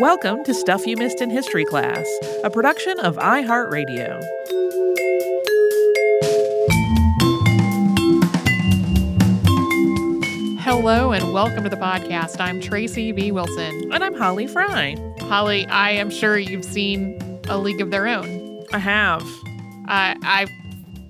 Welcome to Stuff You Missed in History Class, a production of iHeartRadio. Hello and welcome to the podcast. I'm Tracy V. Wilson. And I'm Holly Fry. Holly, I am sure you've seen A League of Their Own. I have. I I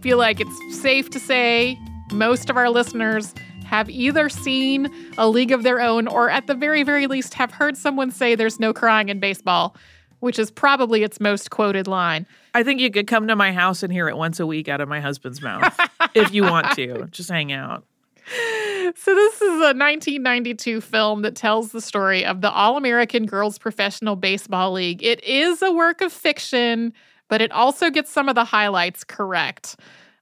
feel like it's safe to say most of our listeners have either seen A League of Their Own or, at the very, very least, have heard someone say there's no crying in baseball, which is probably its most quoted line. I think you could come to my house and hear it once a week out of my husband's mouth if you want to. Just hang out. So, this is a 1992 film that tells the story of the All American Girls Professional Baseball League. It is a work of fiction, but it also gets some of the highlights correct.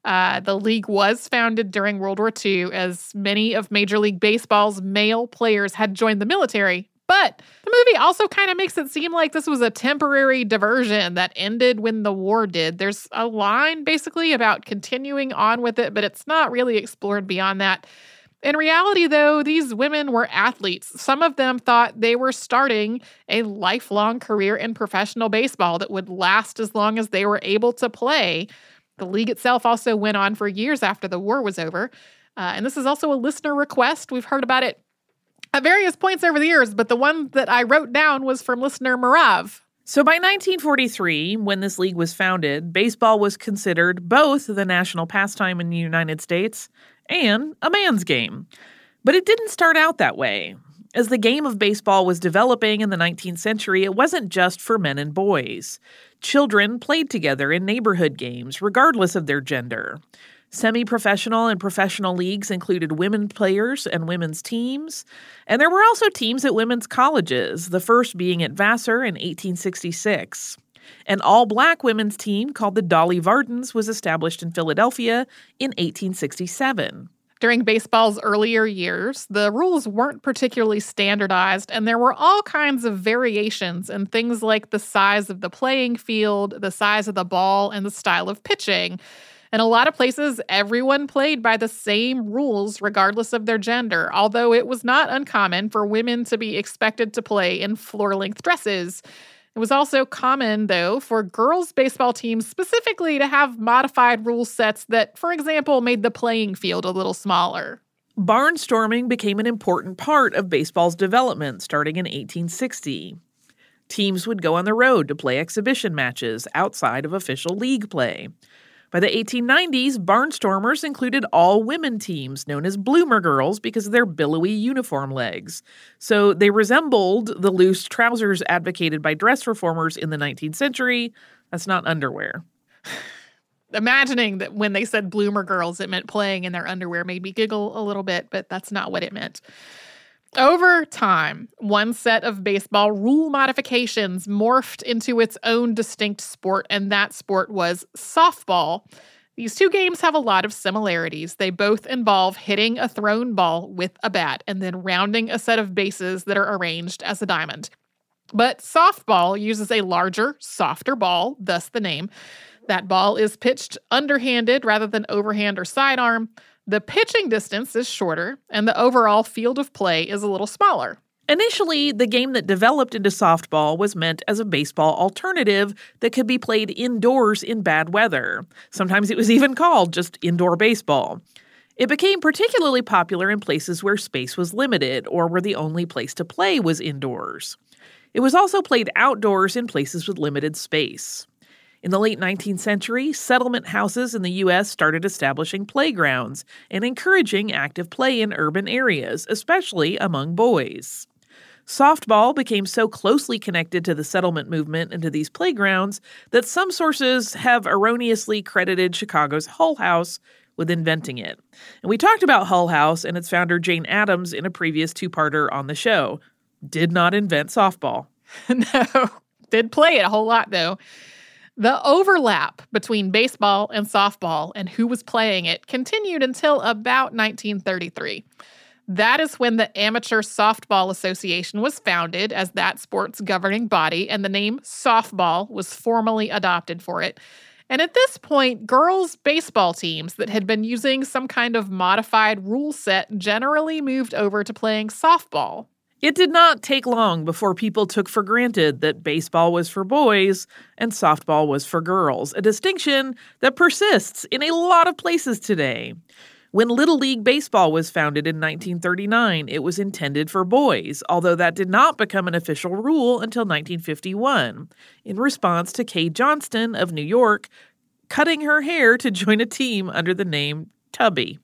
Uh, the league was founded during World War II, as many of Major League Baseball's male players had joined the military. But the movie also kind of makes it seem like this was a temporary diversion that ended when the war did. There's a line basically about continuing on with it, but it's not really explored beyond that. In reality, though, these women were athletes. Some of them thought they were starting a lifelong career in professional baseball that would last as long as they were able to play. The league itself also went on for years after the war was over. Uh, and this is also a listener request. We've heard about it at various points over the years, but the one that I wrote down was from listener Marav. So by 1943, when this league was founded, baseball was considered both the national pastime in the United States and a man's game. But it didn't start out that way. As the game of baseball was developing in the 19th century, it wasn't just for men and boys. Children played together in neighborhood games, regardless of their gender. Semi professional and professional leagues included women players and women's teams. And there were also teams at women's colleges, the first being at Vassar in 1866. An all black women's team called the Dolly Vardens was established in Philadelphia in 1867. During baseball's earlier years, the rules weren't particularly standardized, and there were all kinds of variations in things like the size of the playing field, the size of the ball, and the style of pitching. In a lot of places, everyone played by the same rules, regardless of their gender, although it was not uncommon for women to be expected to play in floor length dresses. It was also common, though, for girls' baseball teams specifically to have modified rule sets that, for example, made the playing field a little smaller. Barnstorming became an important part of baseball's development starting in 1860. Teams would go on the road to play exhibition matches outside of official league play. By the 1890s, Barnstormers included all women teams known as Bloomer Girls because of their billowy uniform legs. So they resembled the loose trousers advocated by dress reformers in the 19th century. That's not underwear. Imagining that when they said Bloomer Girls, it meant playing in their underwear made me giggle a little bit, but that's not what it meant. Over time, one set of baseball rule modifications morphed into its own distinct sport, and that sport was softball. These two games have a lot of similarities. They both involve hitting a thrown ball with a bat and then rounding a set of bases that are arranged as a diamond. But softball uses a larger, softer ball, thus the name. That ball is pitched underhanded rather than overhand or sidearm. The pitching distance is shorter, and the overall field of play is a little smaller. Initially, the game that developed into softball was meant as a baseball alternative that could be played indoors in bad weather. Sometimes it was even called just indoor baseball. It became particularly popular in places where space was limited or where the only place to play was indoors. It was also played outdoors in places with limited space. In the late 19th century, settlement houses in the U.S. started establishing playgrounds and encouraging active play in urban areas, especially among boys. Softball became so closely connected to the settlement movement and to these playgrounds that some sources have erroneously credited Chicago's Hull House with inventing it. And we talked about Hull House and its founder Jane Addams in a previous two parter on the show. Did not invent softball. no, did play it a whole lot though. The overlap between baseball and softball and who was playing it continued until about 1933. That is when the Amateur Softball Association was founded as that sport's governing body, and the name softball was formally adopted for it. And at this point, girls' baseball teams that had been using some kind of modified rule set generally moved over to playing softball. It did not take long before people took for granted that baseball was for boys and softball was for girls, a distinction that persists in a lot of places today. When Little League Baseball was founded in 1939, it was intended for boys, although that did not become an official rule until 1951, in response to Kay Johnston of New York cutting her hair to join a team under the name Tubby.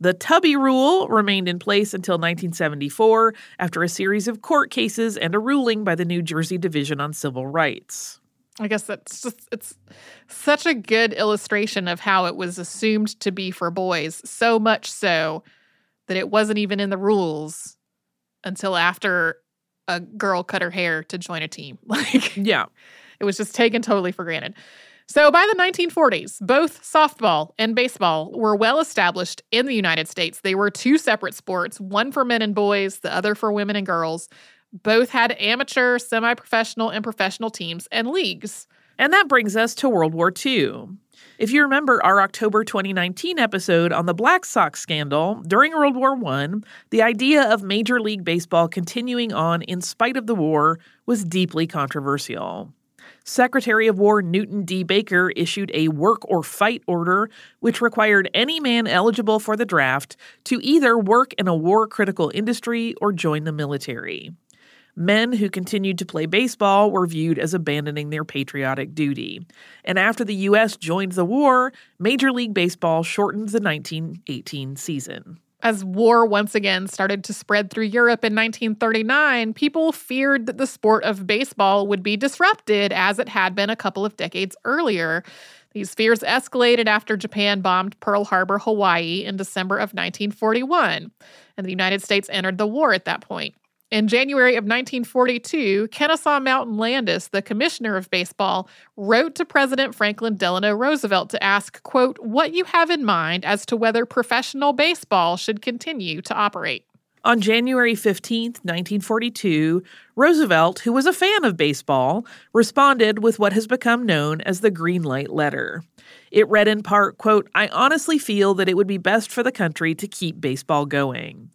The Tubby Rule remained in place until 1974 after a series of court cases and a ruling by the New Jersey Division on Civil Rights. I guess that's just it's such a good illustration of how it was assumed to be for boys, so much so that it wasn't even in the rules until after a girl cut her hair to join a team. Like Yeah. it was just taken totally for granted. So by the 1940s, both softball and baseball were well established in the United States. They were two separate sports, one for men and boys, the other for women and girls. Both had amateur, semi professional, and professional teams and leagues. And that brings us to World War II. If you remember our October 2019 episode on the Black Sox scandal, during World War I, the idea of Major League Baseball continuing on in spite of the war was deeply controversial. Secretary of War Newton D. Baker issued a work or fight order, which required any man eligible for the draft to either work in a war critical industry or join the military. Men who continued to play baseball were viewed as abandoning their patriotic duty. And after the U.S. joined the war, Major League Baseball shortened the 1918 season. As war once again started to spread through Europe in 1939, people feared that the sport of baseball would be disrupted as it had been a couple of decades earlier. These fears escalated after Japan bombed Pearl Harbor, Hawaii in December of 1941, and the United States entered the war at that point. In January of 1942, Kennesaw Mountain Landis, the commissioner of baseball, wrote to President Franklin Delano Roosevelt to ask, quote, what you have in mind as to whether professional baseball should continue to operate. On January 15, 1942, Roosevelt, who was a fan of baseball, responded with what has become known as the Green Light Letter. It read in part, quote, I honestly feel that it would be best for the country to keep baseball going.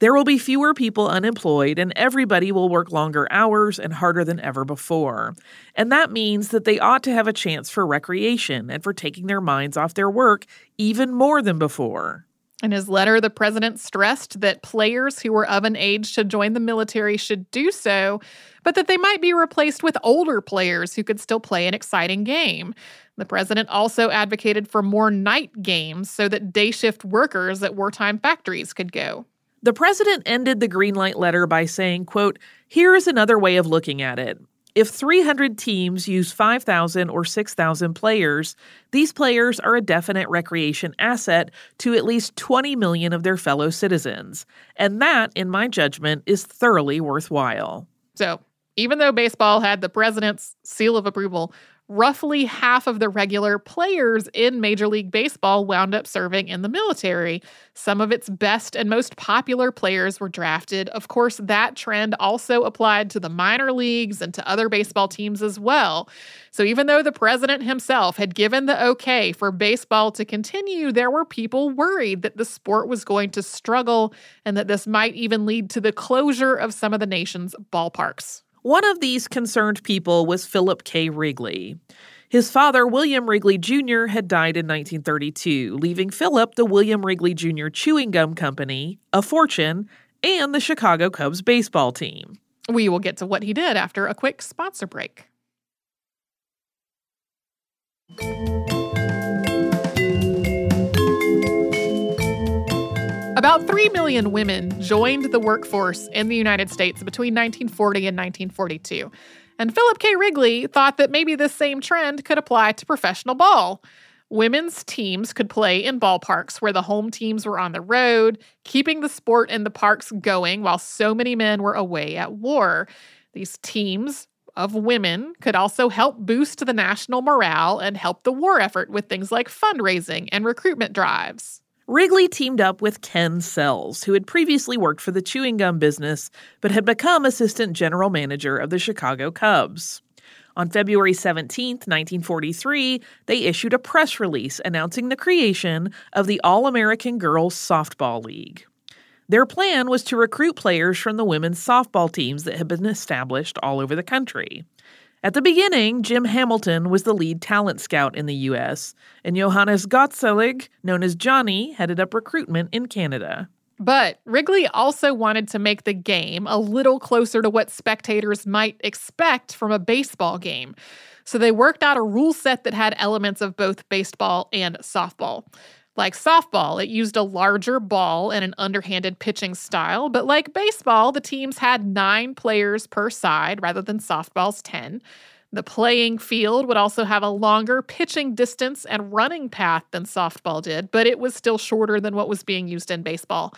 There will be fewer people unemployed, and everybody will work longer hours and harder than ever before. And that means that they ought to have a chance for recreation and for taking their minds off their work even more than before. In his letter, the president stressed that players who were of an age to join the military should do so, but that they might be replaced with older players who could still play an exciting game. The president also advocated for more night games so that day shift workers at wartime factories could go. The president ended the green light letter by saying, quote, Here is another way of looking at it. If 300 teams use 5,000 or 6,000 players, these players are a definite recreation asset to at least 20 million of their fellow citizens. And that, in my judgment, is thoroughly worthwhile. So, even though baseball had the president's seal of approval, roughly half of the regular players in Major League Baseball wound up serving in the military. Some of its best and most popular players were drafted. Of course, that trend also applied to the minor leagues and to other baseball teams as well. So, even though the president himself had given the okay for baseball to continue, there were people worried that the sport was going to struggle and that this might even lead to the closure of some of the nation's ballparks. One of these concerned people was Philip K. Wrigley. His father, William Wrigley Jr., had died in 1932, leaving Philip the William Wrigley Jr. Chewing Gum Company, a fortune, and the Chicago Cubs baseball team. We will get to what he did after a quick sponsor break. About 3 million women joined the workforce in the United States between 1940 and 1942. And Philip K. Wrigley thought that maybe this same trend could apply to professional ball. Women's teams could play in ballparks where the home teams were on the road, keeping the sport in the parks going while so many men were away at war. These teams of women could also help boost the national morale and help the war effort with things like fundraising and recruitment drives. Wrigley teamed up with Ken Sells, who had previously worked for the chewing gum business but had become assistant general manager of the Chicago Cubs. On February 17, 1943, they issued a press release announcing the creation of the All American Girls Softball League. Their plan was to recruit players from the women's softball teams that had been established all over the country. At the beginning, Jim Hamilton was the lead talent scout in the U.S., and Johannes Gottselig, known as Johnny, headed up recruitment in Canada. But Wrigley also wanted to make the game a little closer to what spectators might expect from a baseball game. So they worked out a rule set that had elements of both baseball and softball. Like softball, it used a larger ball and an underhanded pitching style, but like baseball, the teams had nine players per side rather than softball's 10. The playing field would also have a longer pitching distance and running path than softball did, but it was still shorter than what was being used in baseball.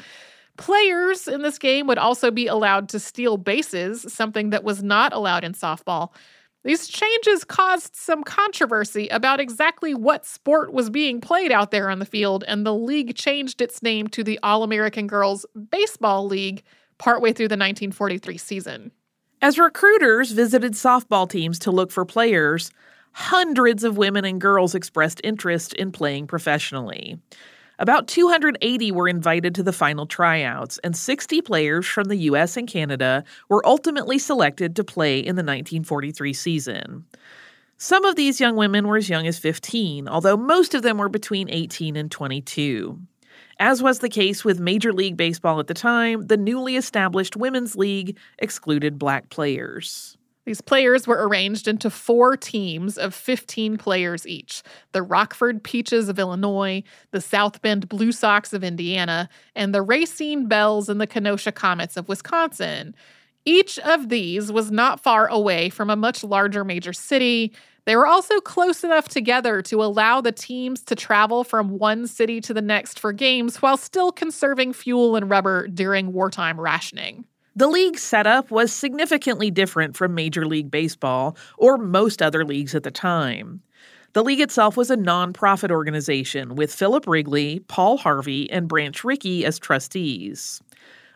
Players in this game would also be allowed to steal bases, something that was not allowed in softball. These changes caused some controversy about exactly what sport was being played out there on the field, and the league changed its name to the All American Girls Baseball League partway through the 1943 season. As recruiters visited softball teams to look for players, hundreds of women and girls expressed interest in playing professionally. About 280 were invited to the final tryouts, and 60 players from the US and Canada were ultimately selected to play in the 1943 season. Some of these young women were as young as 15, although most of them were between 18 and 22. As was the case with Major League Baseball at the time, the newly established Women's League excluded black players. These players were arranged into four teams of 15 players each the Rockford Peaches of Illinois, the South Bend Blue Sox of Indiana, and the Racine Bells and the Kenosha Comets of Wisconsin. Each of these was not far away from a much larger major city. They were also close enough together to allow the teams to travel from one city to the next for games while still conserving fuel and rubber during wartime rationing. The league setup was significantly different from Major League Baseball or most other leagues at the time. The league itself was a nonprofit organization with Philip Wrigley, Paul Harvey, and Branch Rickey as trustees.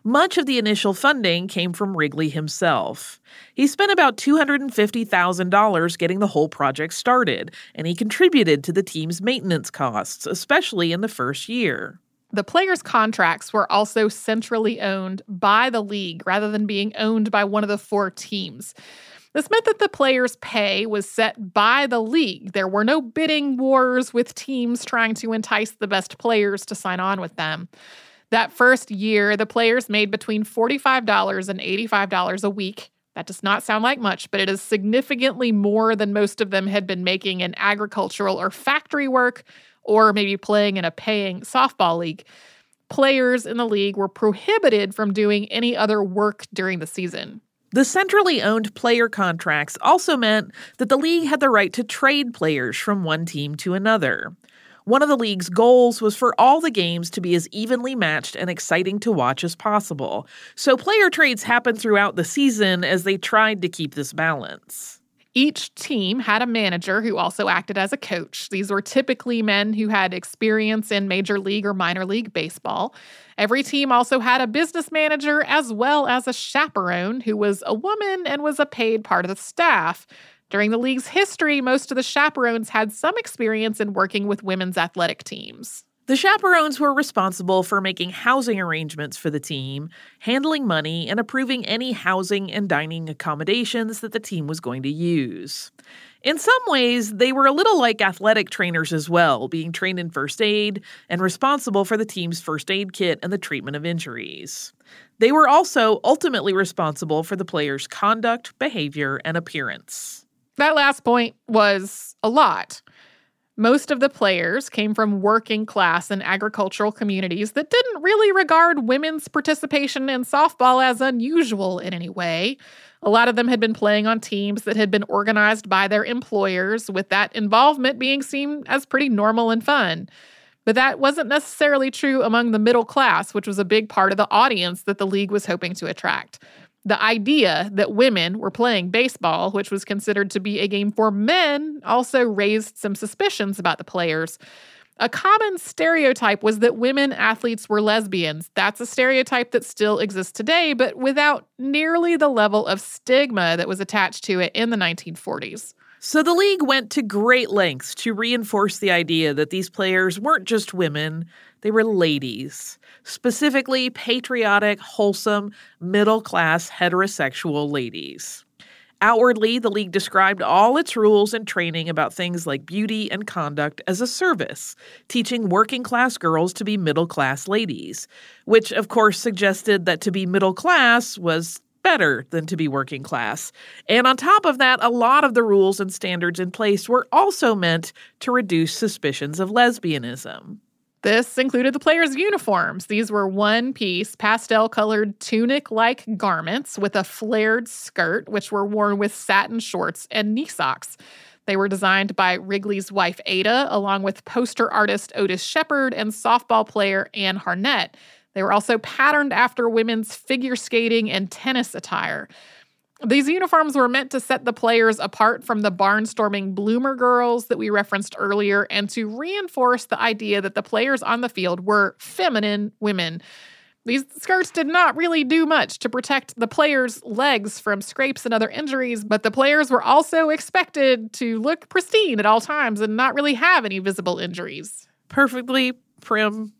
Much of the initial funding came from Wrigley himself. He spent about $250,000 getting the whole project started, and he contributed to the team's maintenance costs, especially in the first year. The players' contracts were also centrally owned by the league rather than being owned by one of the four teams. This meant that the players' pay was set by the league. There were no bidding wars with teams trying to entice the best players to sign on with them. That first year, the players made between $45 and $85 a week. That does not sound like much, but it is significantly more than most of them had been making in agricultural or factory work or maybe playing in a paying softball league, players in the league were prohibited from doing any other work during the season. The centrally owned player contracts also meant that the league had the right to trade players from one team to another. One of the league's goals was for all the games to be as evenly matched and exciting to watch as possible, so player trades happened throughout the season as they tried to keep this balance. Each team had a manager who also acted as a coach. These were typically men who had experience in major league or minor league baseball. Every team also had a business manager as well as a chaperone who was a woman and was a paid part of the staff. During the league's history, most of the chaperones had some experience in working with women's athletic teams. The chaperones were responsible for making housing arrangements for the team, handling money, and approving any housing and dining accommodations that the team was going to use. In some ways, they were a little like athletic trainers as well, being trained in first aid and responsible for the team's first aid kit and the treatment of injuries. They were also ultimately responsible for the players' conduct, behavior, and appearance. That last point was a lot. Most of the players came from working class and agricultural communities that didn't really regard women's participation in softball as unusual in any way. A lot of them had been playing on teams that had been organized by their employers, with that involvement being seen as pretty normal and fun. But that wasn't necessarily true among the middle class, which was a big part of the audience that the league was hoping to attract. The idea that women were playing baseball, which was considered to be a game for men, also raised some suspicions about the players. A common stereotype was that women athletes were lesbians. That's a stereotype that still exists today, but without nearly the level of stigma that was attached to it in the 1940s. So the league went to great lengths to reinforce the idea that these players weren't just women, they were ladies, specifically patriotic, wholesome, middle class, heterosexual ladies. Outwardly, the league described all its rules and training about things like beauty and conduct as a service, teaching working class girls to be middle class ladies, which of course suggested that to be middle class was better than to be working class. And on top of that, a lot of the rules and standards in place were also meant to reduce suspicions of lesbianism. This included the players' uniforms. These were one piece, pastel colored tunic like garments with a flared skirt, which were worn with satin shorts and knee socks. They were designed by Wrigley's wife Ada, along with poster artist Otis Shepard and softball player Ann Harnett. They were also patterned after women's figure skating and tennis attire. These uniforms were meant to set the players apart from the barnstorming bloomer girls that we referenced earlier and to reinforce the idea that the players on the field were feminine women. These skirts did not really do much to protect the players' legs from scrapes and other injuries, but the players were also expected to look pristine at all times and not really have any visible injuries. Perfectly prim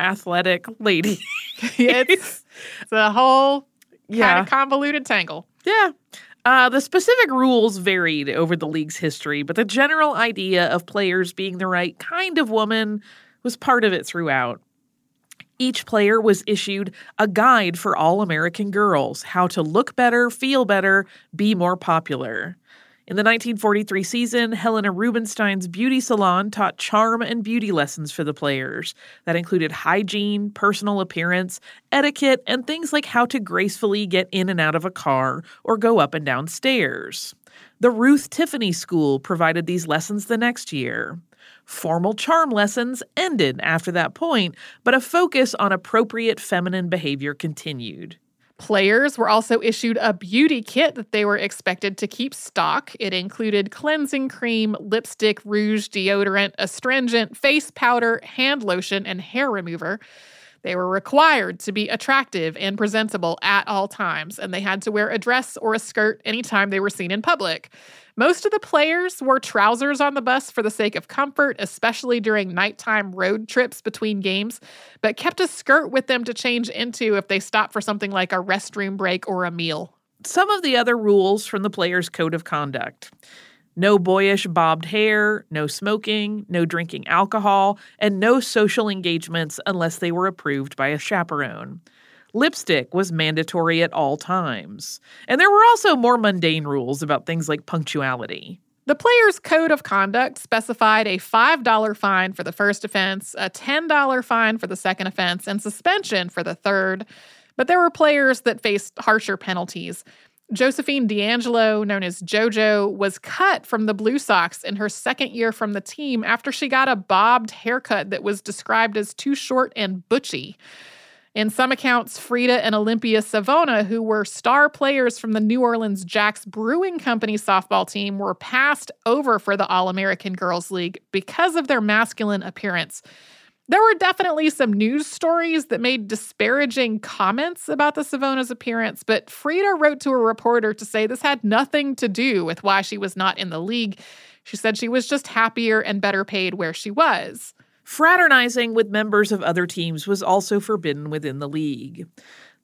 athletic lady. it's, it's a whole yeah. kind of convoluted tangle. Yeah. Uh, the specific rules varied over the league's history, but the general idea of players being the right kind of woman was part of it throughout. Each player was issued a guide for all American girls how to look better, feel better, be more popular. In the 1943 season, Helena Rubinstein's beauty salon taught charm and beauty lessons for the players that included hygiene, personal appearance, etiquette, and things like how to gracefully get in and out of a car or go up and down stairs. The Ruth Tiffany School provided these lessons the next year. Formal charm lessons ended after that point, but a focus on appropriate feminine behavior continued. Players were also issued a beauty kit that they were expected to keep stock. It included cleansing cream, lipstick, rouge, deodorant, astringent, face powder, hand lotion, and hair remover. They were required to be attractive and presentable at all times, and they had to wear a dress or a skirt anytime they were seen in public. Most of the players wore trousers on the bus for the sake of comfort, especially during nighttime road trips between games, but kept a skirt with them to change into if they stopped for something like a restroom break or a meal. Some of the other rules from the players' code of conduct. No boyish bobbed hair, no smoking, no drinking alcohol, and no social engagements unless they were approved by a chaperone. Lipstick was mandatory at all times. And there were also more mundane rules about things like punctuality. The player's code of conduct specified a $5 fine for the first offense, a $10 fine for the second offense, and suspension for the third. But there were players that faced harsher penalties. Josephine D'Angelo, known as JoJo, was cut from the Blue Sox in her second year from the team after she got a bobbed haircut that was described as too short and butchy. In some accounts, Freda and Olympia Savona, who were star players from the New Orleans Jax Brewing Company softball team, were passed over for the All American Girls League because of their masculine appearance. There were definitely some news stories that made disparaging comments about the Savona's appearance, but Freda wrote to a reporter to say this had nothing to do with why she was not in the league. She said she was just happier and better paid where she was. Fraternizing with members of other teams was also forbidden within the league.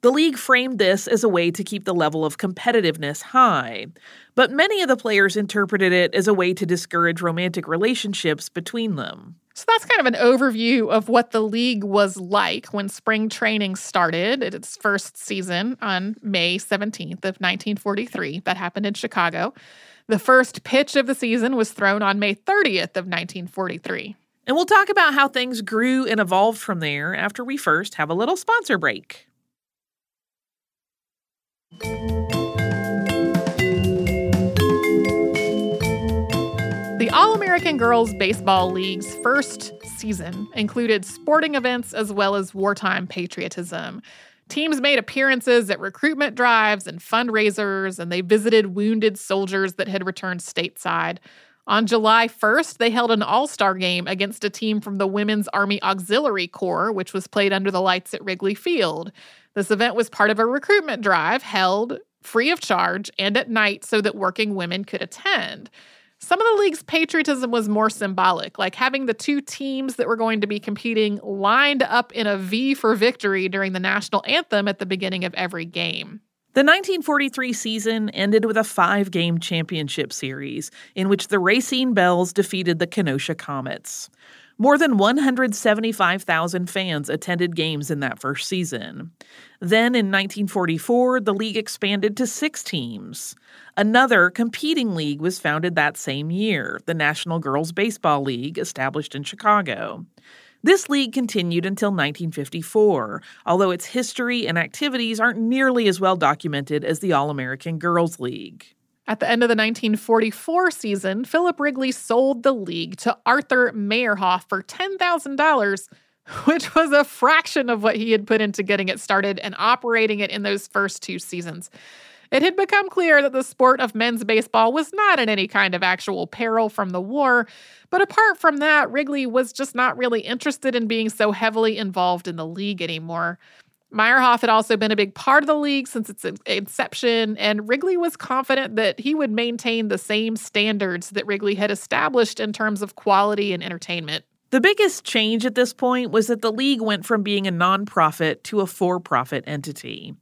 The league framed this as a way to keep the level of competitiveness high, but many of the players interpreted it as a way to discourage romantic relationships between them. So that's kind of an overview of what the league was like when spring training started at its first season on May 17th of 1943. That happened in Chicago. The first pitch of the season was thrown on May 30th of 1943. And we'll talk about how things grew and evolved from there after we first have a little sponsor break. The All American Girls Baseball League's first season included sporting events as well as wartime patriotism. Teams made appearances at recruitment drives and fundraisers, and they visited wounded soldiers that had returned stateside. On July 1st, they held an all star game against a team from the Women's Army Auxiliary Corps, which was played under the lights at Wrigley Field. This event was part of a recruitment drive held free of charge and at night so that working women could attend. Some of the league's patriotism was more symbolic, like having the two teams that were going to be competing lined up in a V for victory during the national anthem at the beginning of every game. The 1943 season ended with a five game championship series in which the Racine Bells defeated the Kenosha Comets. More than 175,000 fans attended games in that first season. Then in 1944, the league expanded to six teams. Another competing league was founded that same year, the National Girls Baseball League, established in Chicago. This league continued until 1954, although its history and activities aren't nearly as well documented as the All American Girls League. At the end of the 1944 season, Philip Wrigley sold the league to Arthur Meyerhoff for $10,000, which was a fraction of what he had put into getting it started and operating it in those first two seasons. It had become clear that the sport of men's baseball was not in any kind of actual peril from the war, but apart from that, Wrigley was just not really interested in being so heavily involved in the league anymore. Meyerhoff had also been a big part of the league since its inception, and Wrigley was confident that he would maintain the same standards that Wrigley had established in terms of quality and entertainment. The biggest change at this point was that the league went from being a nonprofit to a for profit entity.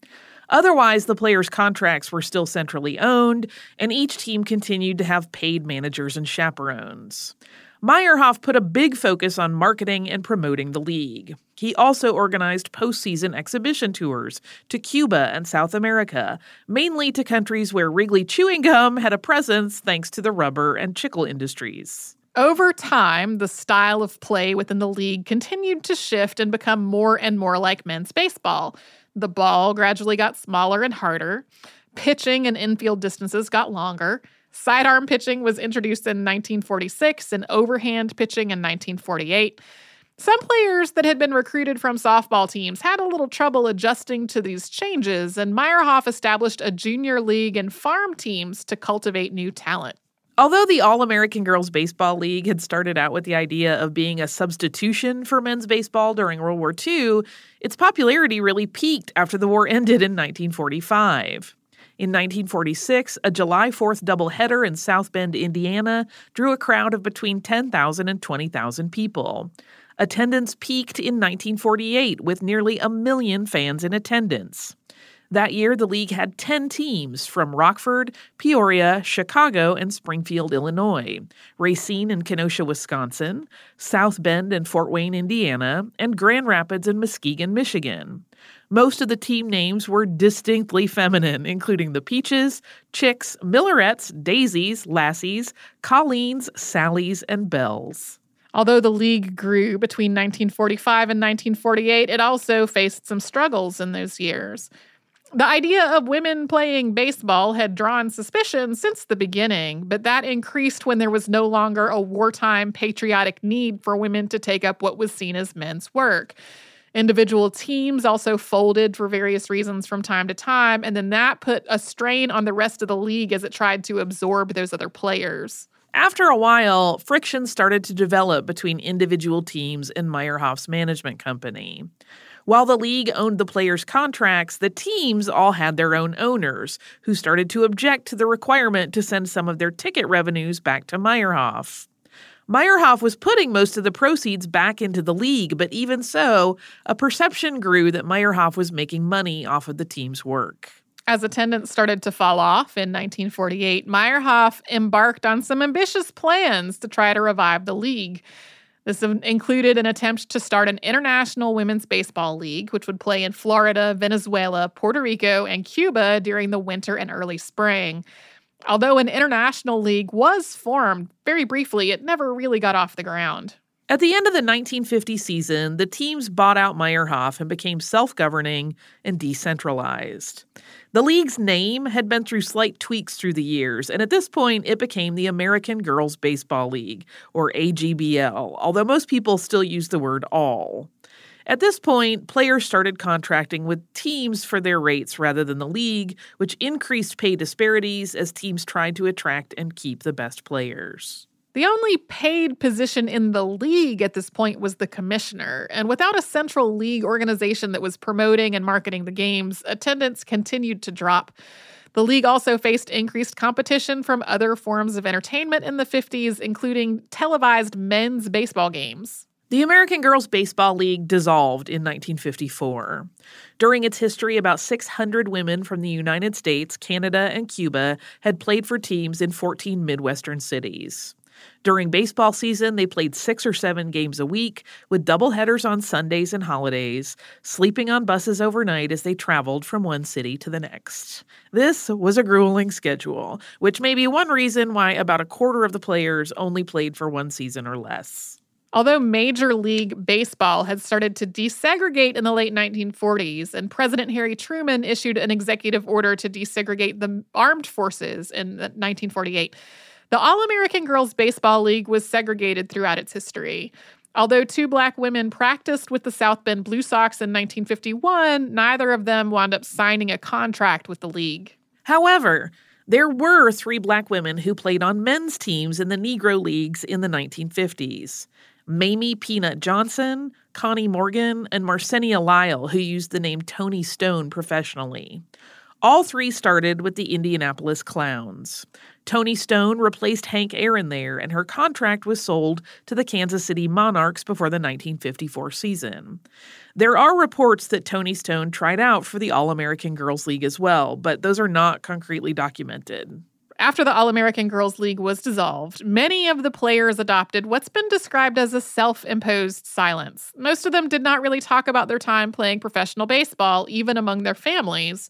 Otherwise, the players' contracts were still centrally owned, and each team continued to have paid managers and chaperones. Meyerhoff put a big focus on marketing and promoting the league. He also organized postseason exhibition tours to Cuba and South America, mainly to countries where Wrigley chewing gum had a presence thanks to the rubber and chicle industries. Over time, the style of play within the league continued to shift and become more and more like men's baseball. The ball gradually got smaller and harder. Pitching and infield distances got longer. Sidearm pitching was introduced in 1946 and overhand pitching in 1948. Some players that had been recruited from softball teams had a little trouble adjusting to these changes, and Meyerhoff established a junior league and farm teams to cultivate new talent. Although the All American Girls Baseball League had started out with the idea of being a substitution for men's baseball during World War II, its popularity really peaked after the war ended in 1945. In 1946, a July 4th doubleheader in South Bend, Indiana, drew a crowd of between 10,000 and 20,000 people. Attendance peaked in 1948 with nearly a million fans in attendance. That year, the league had 10 teams from Rockford, Peoria, Chicago, and Springfield, Illinois, Racine and Kenosha, Wisconsin, South Bend and Fort Wayne, Indiana, and Grand Rapids and Muskegon, Michigan. Most of the team names were distinctly feminine, including the Peaches, Chicks, Millerettes, Daisies, Lassies, Colleens, Sallies, and Bells. Although the league grew between 1945 and 1948, it also faced some struggles in those years. The idea of women playing baseball had drawn suspicion since the beginning, but that increased when there was no longer a wartime patriotic need for women to take up what was seen as men's work. Individual teams also folded for various reasons from time to time, and then that put a strain on the rest of the league as it tried to absorb those other players. After a while, friction started to develop between individual teams and Meyerhoff's management company. While the league owned the players' contracts, the teams all had their own owners, who started to object to the requirement to send some of their ticket revenues back to Meyerhoff. Meyerhoff was putting most of the proceeds back into the league, but even so, a perception grew that Meyerhoff was making money off of the team's work. As attendance started to fall off in 1948, Meyerhoff embarked on some ambitious plans to try to revive the league. This included an attempt to start an international women's baseball league, which would play in Florida, Venezuela, Puerto Rico, and Cuba during the winter and early spring. Although an international league was formed very briefly, it never really got off the ground. At the end of the 1950 season, the teams bought out Meyerhoff and became self governing and decentralized. The league's name had been through slight tweaks through the years, and at this point, it became the American Girls Baseball League, or AGBL, although most people still use the word all. At this point, players started contracting with teams for their rates rather than the league, which increased pay disparities as teams tried to attract and keep the best players. The only paid position in the league at this point was the commissioner, and without a central league organization that was promoting and marketing the games, attendance continued to drop. The league also faced increased competition from other forms of entertainment in the 50s, including televised men's baseball games. The American Girls Baseball League dissolved in 1954. During its history, about 600 women from the United States, Canada, and Cuba had played for teams in 14 Midwestern cities. During baseball season, they played six or seven games a week with doubleheaders on Sundays and holidays, sleeping on buses overnight as they traveled from one city to the next. This was a grueling schedule, which may be one reason why about a quarter of the players only played for one season or less. Although Major League Baseball had started to desegregate in the late 1940s, and President Harry Truman issued an executive order to desegregate the armed forces in 1948, the All American Girls Baseball League was segregated throughout its history. Although two black women practiced with the South Bend Blue Sox in 1951, neither of them wound up signing a contract with the league. However, there were three black women who played on men's teams in the Negro Leagues in the 1950s. Mamie Peanut Johnson, Connie Morgan, and Marcenia Lyle, who used the name Toni Stone professionally. All three started with the Indianapolis Clowns. Toni Stone replaced Hank Aaron there, and her contract was sold to the Kansas City Monarchs before the 1954 season. There are reports that Toni Stone tried out for the All American Girls League as well, but those are not concretely documented. After the All American Girls League was dissolved, many of the players adopted what's been described as a self imposed silence. Most of them did not really talk about their time playing professional baseball, even among their families.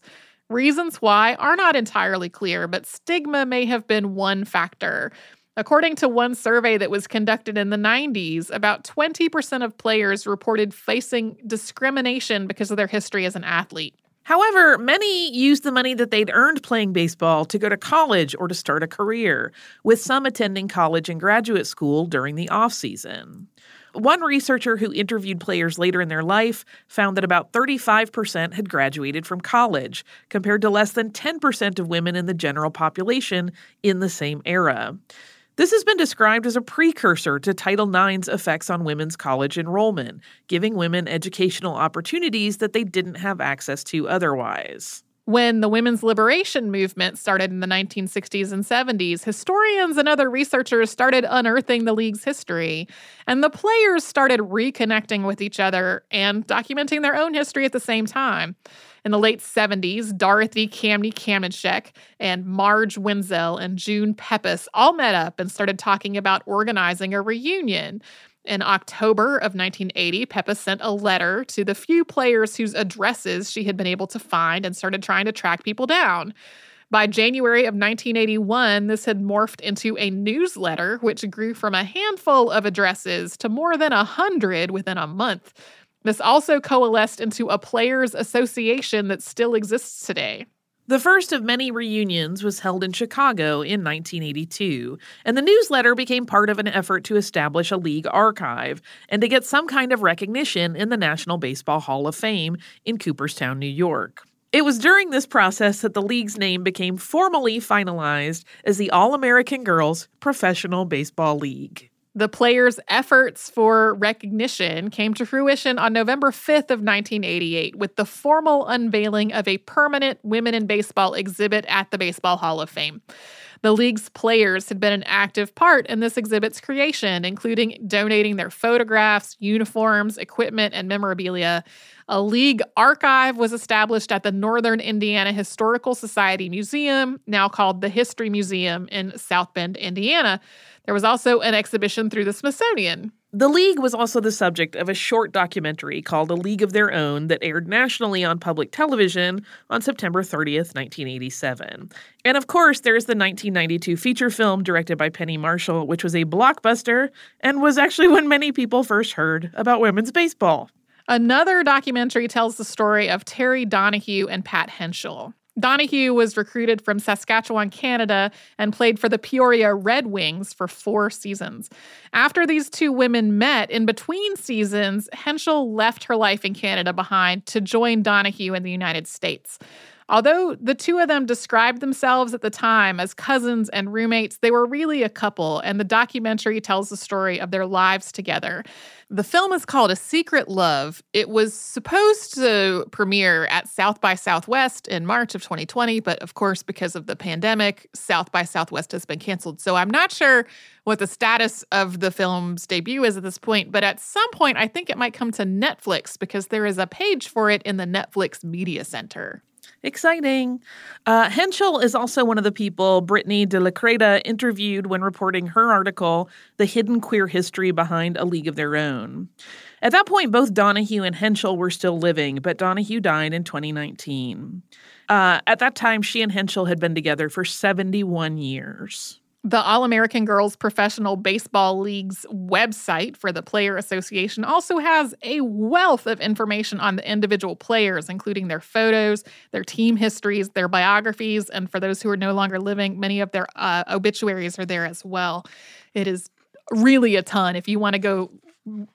Reasons why are not entirely clear, but stigma may have been one factor. According to one survey that was conducted in the 90s, about 20% of players reported facing discrimination because of their history as an athlete. However, many used the money that they'd earned playing baseball to go to college or to start a career, with some attending college and graduate school during the off season. One researcher who interviewed players later in their life found that about 35% had graduated from college, compared to less than 10% of women in the general population in the same era. This has been described as a precursor to Title IX's effects on women's college enrollment, giving women educational opportunities that they didn't have access to otherwise. When the women's liberation movement started in the 1960s and 70s, historians and other researchers started unearthing the league's history, and the players started reconnecting with each other and documenting their own history at the same time. In the late 70s, Dorothy Camney Kamenshek and Marge Wenzel and June Peppas all met up and started talking about organizing a reunion. In October of 1980, Peppas sent a letter to the few players whose addresses she had been able to find and started trying to track people down. By January of 1981, this had morphed into a newsletter, which grew from a handful of addresses to more than a hundred within a month. This also coalesced into a players' association that still exists today. The first of many reunions was held in Chicago in 1982, and the newsletter became part of an effort to establish a league archive and to get some kind of recognition in the National Baseball Hall of Fame in Cooperstown, New York. It was during this process that the league's name became formally finalized as the All American Girls Professional Baseball League. The players' efforts for recognition came to fruition on November 5th of 1988 with the formal unveiling of a permanent Women in Baseball exhibit at the Baseball Hall of Fame. The league's players had been an active part in this exhibit's creation, including donating their photographs, uniforms, equipment, and memorabilia. A league archive was established at the Northern Indiana Historical Society Museum, now called the History Museum in South Bend, Indiana. There was also an exhibition through the Smithsonian. The League was also the subject of a short documentary called A League of Their Own that aired nationally on public television on September 30th, 1987. And of course, there's the 1992 feature film directed by Penny Marshall, which was a blockbuster and was actually when many people first heard about women's baseball. Another documentary tells the story of Terry Donahue and Pat Henschel. Donahue was recruited from Saskatchewan, Canada, and played for the Peoria Red Wings for four seasons. After these two women met in between seasons, Henschel left her life in Canada behind to join Donahue in the United States. Although the two of them described themselves at the time as cousins and roommates, they were really a couple, and the documentary tells the story of their lives together. The film is called A Secret Love. It was supposed to premiere at South by Southwest in March of 2020, but of course, because of the pandemic, South by Southwest has been canceled. So I'm not sure what the status of the film's debut is at this point, but at some point, I think it might come to Netflix because there is a page for it in the Netflix Media Center. Exciting. Uh, Henschel is also one of the people Brittany de la Creta interviewed when reporting her article, The Hidden Queer History Behind a League of Their Own. At that point, both Donahue and Henschel were still living, but Donahue died in 2019. Uh, at that time, she and Henschel had been together for 71 years. The All American Girls Professional Baseball League's website for the Player Association also has a wealth of information on the individual players, including their photos, their team histories, their biographies, and for those who are no longer living, many of their uh, obituaries are there as well. It is really a ton. If you want to go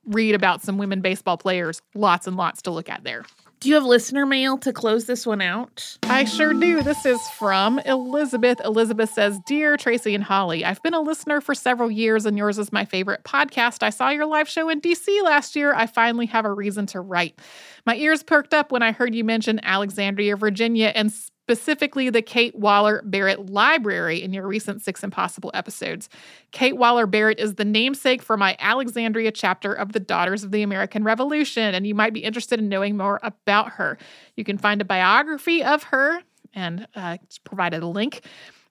read about some women baseball players, lots and lots to look at there. Do you have listener mail to close this one out? I sure do. This is from Elizabeth. Elizabeth says Dear Tracy and Holly, I've been a listener for several years, and yours is my favorite podcast. I saw your live show in DC last year. I finally have a reason to write. My ears perked up when I heard you mention Alexandria, Virginia, and specifically the Kate Waller Barrett Library in your recent Six Impossible episodes. Kate Waller Barrett is the namesake for my Alexandria chapter of the Daughters of the American Revolution, and you might be interested in knowing more about her. You can find a biography of her and uh, provided a link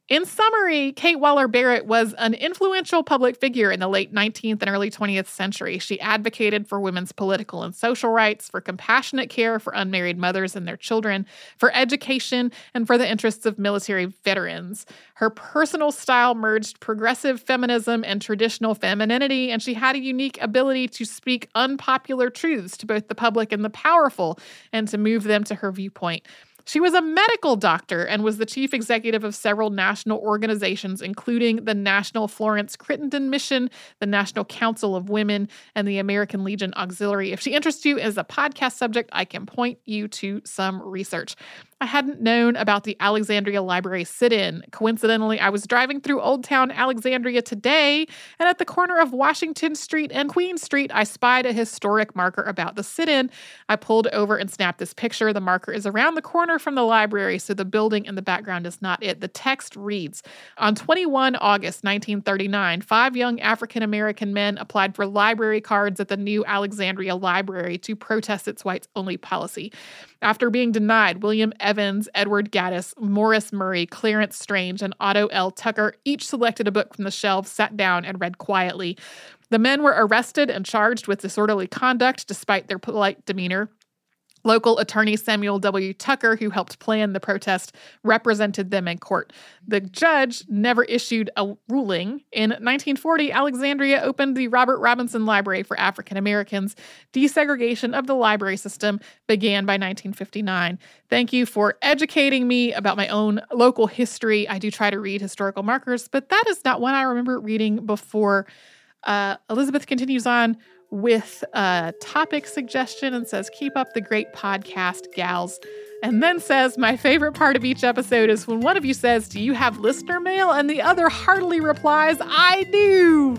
in summary, Kate Waller Barrett was an influential public figure in the late 19th and early 20th century. She advocated for women's political and social rights, for compassionate care for unmarried mothers and their children, for education, and for the interests of military veterans. Her personal style merged progressive feminism and traditional femininity, and she had a unique ability to speak unpopular truths to both the public and the powerful and to move them to her viewpoint. She was a medical doctor and was the chief executive of several national organizations, including the National Florence Crittenton Mission, the National Council of Women, and the American Legion Auxiliary. If she interests you as a podcast subject, I can point you to some research. I hadn't known about the Alexandria Library sit in. Coincidentally, I was driving through Old Town Alexandria today, and at the corner of Washington Street and Queen Street, I spied a historic marker about the sit in. I pulled over and snapped this picture. The marker is around the corner from the library, so the building in the background is not it. The text reads On 21 August 1939, five young African American men applied for library cards at the new Alexandria Library to protest its whites only policy. After being denied, William Evans, Edward Gaddis, Morris Murray, Clarence Strange, and Otto L. Tucker each selected a book from the shelf, sat down, and read quietly. The men were arrested and charged with disorderly conduct despite their polite demeanor. Local attorney Samuel W. Tucker, who helped plan the protest, represented them in court. The judge never issued a ruling. In 1940, Alexandria opened the Robert Robinson Library for African Americans. Desegregation of the library system began by 1959. Thank you for educating me about my own local history. I do try to read historical markers, but that is not one I remember reading before. Uh, Elizabeth continues on with a topic suggestion and says, Keep up the great podcast, gals. And then says, My favorite part of each episode is when one of you says, Do you have listener mail? And the other heartily replies, I do.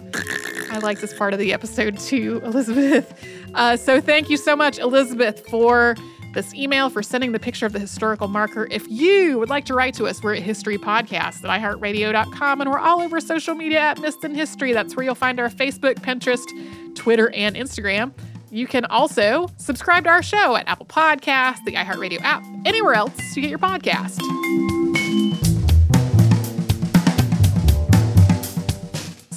I like this part of the episode too, Elizabeth. Uh, so thank you so much, Elizabeth, for this email, for sending the picture of the historical marker. If you would like to write to us, we're at History Podcast at iHeartRadio.com, and we're all over social media at Missed in History. That's where you'll find our Facebook, Pinterest, Twitter, and Instagram. You can also subscribe to our show at Apple Podcasts, the iHeartRadio app, anywhere else you get your podcast.